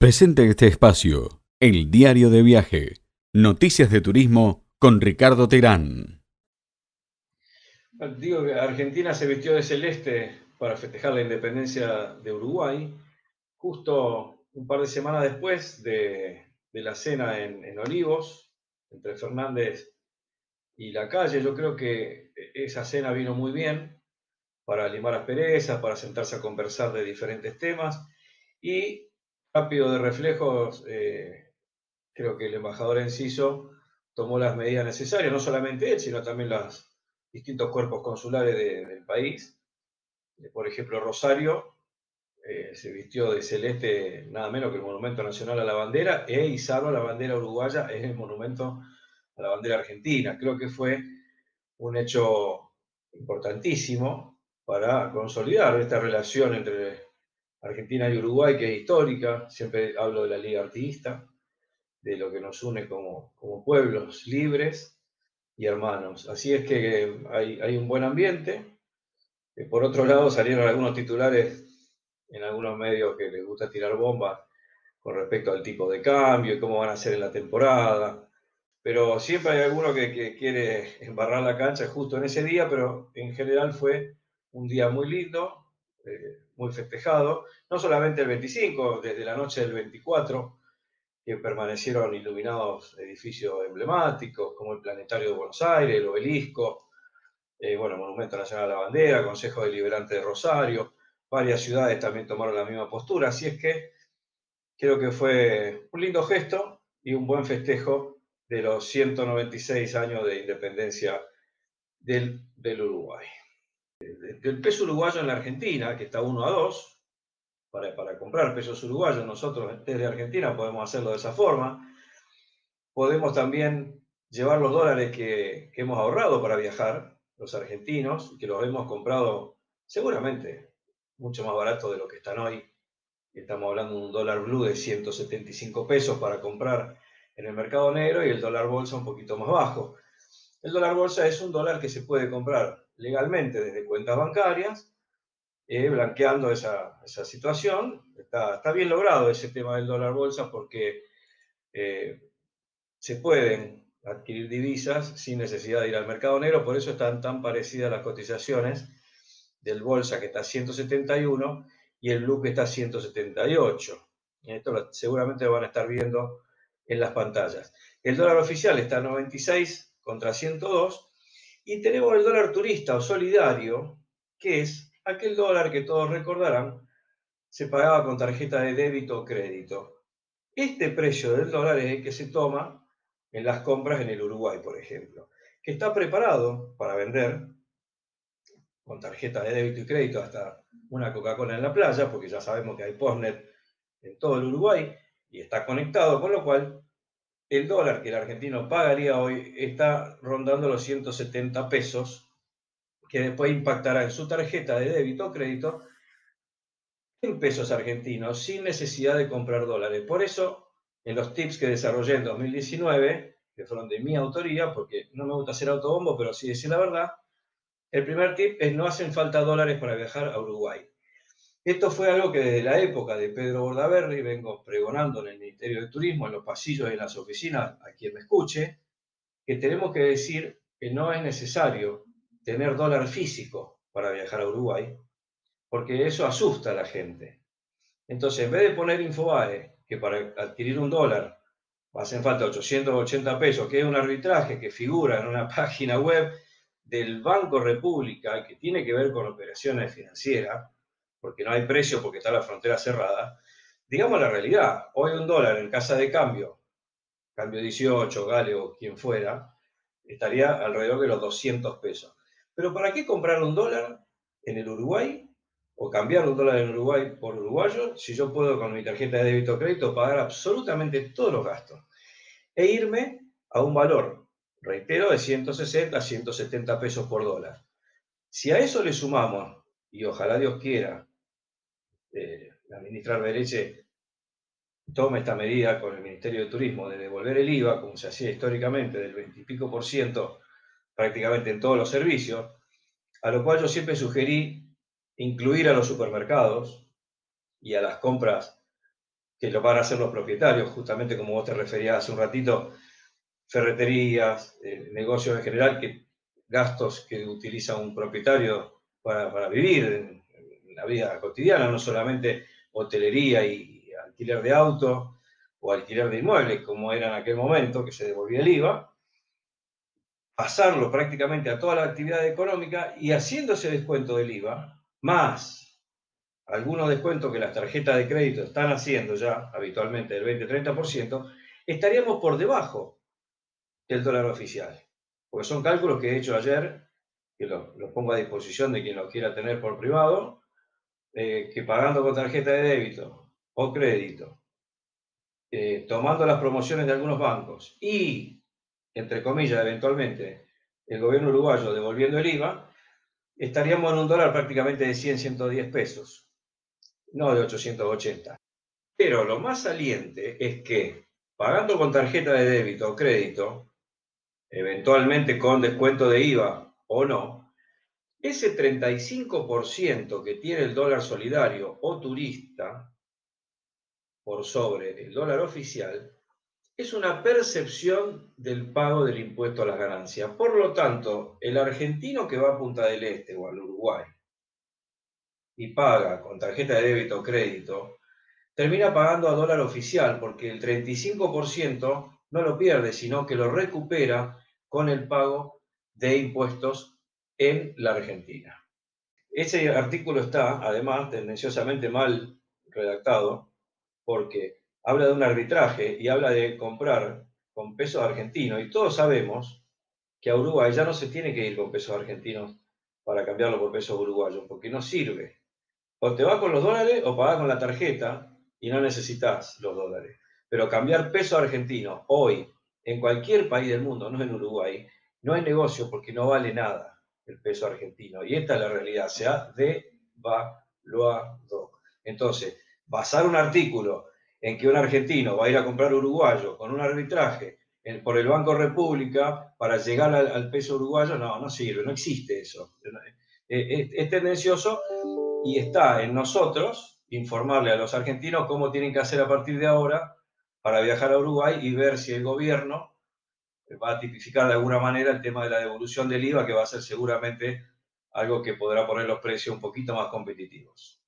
Presente este espacio, el diario de viaje, noticias de turismo con Ricardo Terán. Digo que Argentina se vistió de celeste para festejar la independencia de Uruguay, justo un par de semanas después de, la cena en, Olivos, entre Fernández y la calle. Yo creo que esa cena vino muy bien para limar asperezas, para sentarse a conversar de diferentes temas y rápido de reflejos, eh, creo que el embajador Enciso tomó las medidas necesarias, no solamente él, sino también los distintos cuerpos consulares del país. Eh, por ejemplo, Rosario eh, se vistió de celeste nada menos que el Monumento Nacional a la Bandera e izaron la bandera uruguaya en el Monumento a la Bandera Argentina. Creo que fue un hecho importantísimo para consolidar esta relación entre Argentina y Uruguay, que es histórica, siempre hablo de la Liga Artista, de lo que nos une como, pueblos libres y hermanos. Así es que hay, un buen ambiente. por otro lado, salieron algunos titulares en algunos medios que les gusta tirar bombas con respecto al tipo de cambio y cómo van a ser en la temporada. Pero siempre hay alguno que, quiere embarrar la cancha justo en ese día, pero en general fue un día muy lindo. Eh, muy festejado, no solamente el 25, desde la noche del 24, que permanecieron iluminados edificios emblemáticos como el Planetario de Buenos Aires, el Obelisco, eh, bueno, Monumento Nacional a la Bandera, Consejo Deliberante de Rosario, varias ciudades también tomaron la misma postura, así es que creo que fue un lindo gesto y un buen festejo de los 196 años de independencia del, del Uruguay el peso uruguayo en la Argentina, que está 1 a 2, para, comprar pesos uruguayos, nosotros desde Argentina podemos hacerlo de esa forma. Podemos también llevar los dólares que, hemos ahorrado para viajar, los argentinos, que los hemos comprado seguramente mucho más barato de lo que están hoy. Estamos hablando de un dólar blue de 175 pesos para comprar en el mercado negro y el dólar bolsa un poquito más bajo. El dólar bolsa es un dólar que se puede comprar legalmente desde cuentas bancarias, eh, blanqueando esa, situación. Está, bien logrado ese tema del dólar bolsa porque eh, se pueden adquirir divisas sin necesidad de ir al mercado negro, por eso están tan parecidas las cotizaciones del bolsa que está a 171 y el blue que está a 178. Esto seguramente van a estar viendo en las pantallas. El dólar oficial está a 96 contra 102 y tenemos el dólar turista o solidario, que es aquel dólar que todos recordarán se pagaba con tarjeta de débito o crédito. Este precio del dólar es el que se toma en las compras en el Uruguay, por ejemplo, que está preparado para vender con tarjeta de débito y crédito hasta una Coca-Cola en la playa, porque ya sabemos que hay postnet en todo el Uruguay y está conectado, con lo cual el dólar que el argentino pagaría hoy está rondando los 170 pesos, que después impactará en su tarjeta de débito o crédito en pesos argentinos, sin necesidad de comprar dólares. Por eso, en los tips que desarrollé en 2019, que fueron de mi autoría, porque no me gusta hacer autobombo, pero sí decir la verdad, el primer tip es no hacen falta dólares para viajar a Uruguay. Esto fue algo que desde la época de Pedro Bordaberry vengo pregonando en el Ministerio de Turismo, en los pasillos y en las oficinas, a quien me escuche, que tenemos que decir que no es necesario tener dólar físico para viajar a Uruguay, porque eso asusta a la gente. Entonces, en vez de poner Infobae, que para adquirir un dólar hacen falta 880 pesos, que es un arbitraje que figura en una página web del Banco República, que tiene que ver con operaciones financieras, porque no hay precio porque está la frontera cerrada, digamos la realidad, hoy un dólar en casa de cambio, cambio 18, Gale o quien fuera, estaría alrededor de los 200 pesos. Pero ¿para qué comprar un dólar en el Uruguay o cambiar un dólar en Uruguay por uruguayo si yo puedo con mi tarjeta de débito o crédito pagar absolutamente todos los gastos e irme a un valor, reitero, de 160 a 170 pesos por dólar? Si a eso le sumamos, y ojalá Dios quiera, la ministra Bereche tome esta medida con el Ministerio de Turismo de devolver el IVA, como se hacía históricamente, del 20 y pico por ciento prácticamente en todos los servicios, a lo cual yo siempre sugerí incluir a los supermercados y a las compras que lo van a hacer los propietarios, justamente como vos te referías hace un ratito, ferreterías, eh, negocios en general, que gastos que utiliza un propietario para, vivir en, la vida cotidiana, no solamente hotelería y alquiler de autos o alquiler de inmuebles, como era en aquel momento, que se devolvía el IVA, pasarlo prácticamente a toda la actividad económica y haciéndose descuento del IVA, más algunos descuentos que las tarjetas de crédito están haciendo ya habitualmente del 20-30%, estaríamos por debajo del dólar oficial. Porque son cálculos que he hecho ayer, que los pongo a disposición de quien lo quiera tener por privado, eh, que pagando con tarjeta de débito o crédito, eh, tomando las promociones de algunos bancos y, entre comillas, eventualmente, el gobierno uruguayo devolviendo el IVA, estaríamos en un dólar prácticamente de 100, 110 pesos no de 880. Pero lo más saliente es que pagando con tarjeta de débito o crédito, eventualmente con descuento de IVA o no, ese 35% que tiene el dólar solidario o turista por sobre el dólar oficial es una percepción del pago del impuesto a las ganancias. Por lo tanto, el argentino que va a Punta del Este o al Uruguay y paga con tarjeta de débito o crédito, termina pagando a dólar oficial porque el 35% no lo pierde, sino que lo recupera con el pago de impuestos en la Argentina. Ese artículo está, además, tendenciosamente mal redactado porque habla de un arbitraje y habla de comprar con pesos argentinos y todos sabemos que a Uruguay ya no se tiene que ir con pesos argentinos para cambiarlo por pesos uruguayos porque no sirve. O te vas con los dólares o pagás con la tarjeta y no necesitas los dólares. Pero cambiar peso argentino hoy en cualquier país del mundo, no en Uruguay, no hay negocio porque no vale nada el peso argentino. Y esta es la realidad, se ha devaluado. Entonces, basar un artículo en que un argentino va a ir a comprar uruguayo con un arbitraje por el Banco República para llegar al, peso uruguayo, no, no sirve, no existe eso. es tendencioso y está en nosotros informarle a los argentinos cómo tienen que hacer a partir de ahora para viajar a Uruguay y ver si el gobierno va a tipificar de alguna manera el tema de la devolución del IVA, que va a ser seguramente algo que podrá poner los precios un poquito más competitivos.